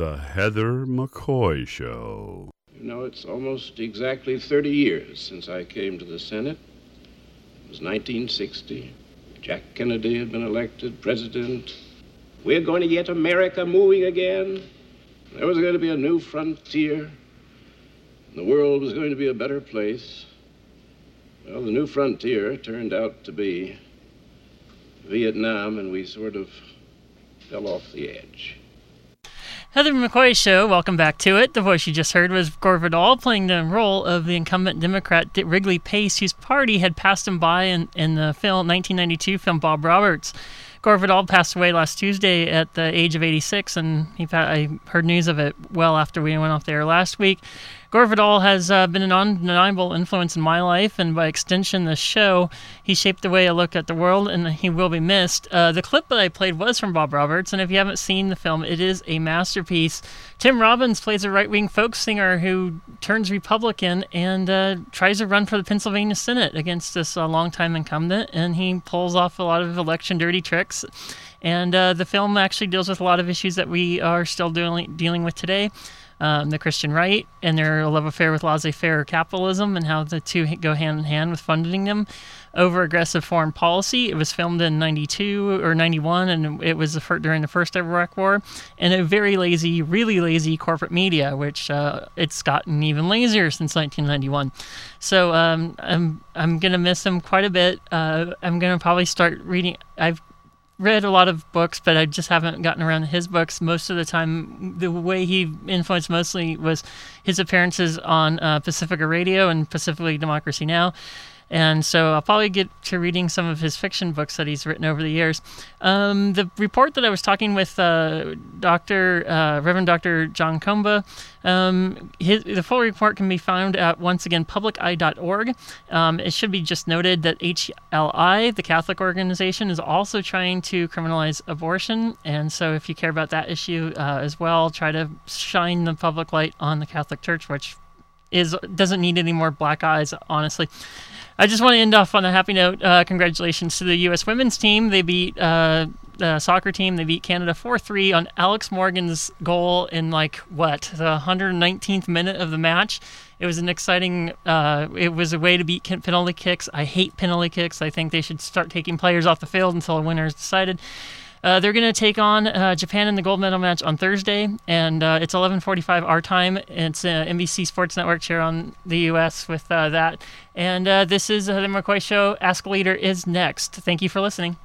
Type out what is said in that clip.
The Heather McCoy Show. You know, it's almost exactly 30 years since I came to the Senate. It was 1960. Jack Kennedy had been elected president. We're going to get America moving again. There was going to be a new frontier. The world was going to be a better place. Well, the new frontier turned out to be Vietnam, and we sort of fell off the edge. Heather McCoy Show, welcome back to it. The voice you just heard was Gore Vidal playing the role of the incumbent Democrat Brickley Paiste, whose party had passed him by in, in the film 1992 film Bob Roberts. Gore Vidal passed away last Tuesday at the age of 86, and he, I heard news of it well after we went off the air last week. Gore Vidal has uh, been an undeniable influence in my life, and by extension, the show. He shaped the way I look at the world, and he will be missed. Uh, the clip that I played was from Bob Roberts, and if you haven't seen the film, it is a masterpiece. Tim Robbins plays a right wing folk singer who turns Republican and uh, tries to run for the Pennsylvania Senate against this uh, longtime incumbent, and he pulls off a lot of election dirty tricks. And uh, the film actually deals with a lot of issues that we are still dealing dealing with today um, the Christian right and their love affair with laissez faire capitalism and how the two go hand in hand with funding them over aggressive foreign policy. It was filmed in 92 or 91 and it was the during the first Iraq War. And a very lazy, really lazy corporate media, which uh, it's gotten even lazier since 1991. So um, I'm, I'm going to miss him quite a bit. Uh, I'm going to probably start reading. I've read a lot of books, but I just haven't gotten around to his books. Most of the time, the way he influenced mostly was his appearances on uh, Pacifica Radio and Pacifically Democracy Now! And so I'll probably get to reading some of his fiction books that he's written over the years. Um, the report that I was talking with uh, Dr. Uh, Reverend Dr. John Comba, um, his, the full report can be found at once again publiceye.org. Um, it should be just noted that HLI, the Catholic organization, is also trying to criminalize abortion. And so if you care about that issue uh, as well, try to shine the public light on the Catholic Church, which is doesn't need any more black eyes, honestly. I just want to end off on a happy note. Uh, congratulations to the U.S. women's team. They beat uh, the soccer team. They beat Canada 4 3 on Alex Morgan's goal in, like, what, the 119th minute of the match. It was an exciting, uh, it was a way to beat penalty kicks. I hate penalty kicks. I think they should start taking players off the field until a winner is decided. Uh, they're going to take on uh, Japan in the gold medal match on Thursday, and uh, it's 11:45 our time. It's uh, NBC Sports Network here on the U.S. with uh, that. And uh, this is the McCoy Show. Ask Leader is next. Thank you for listening.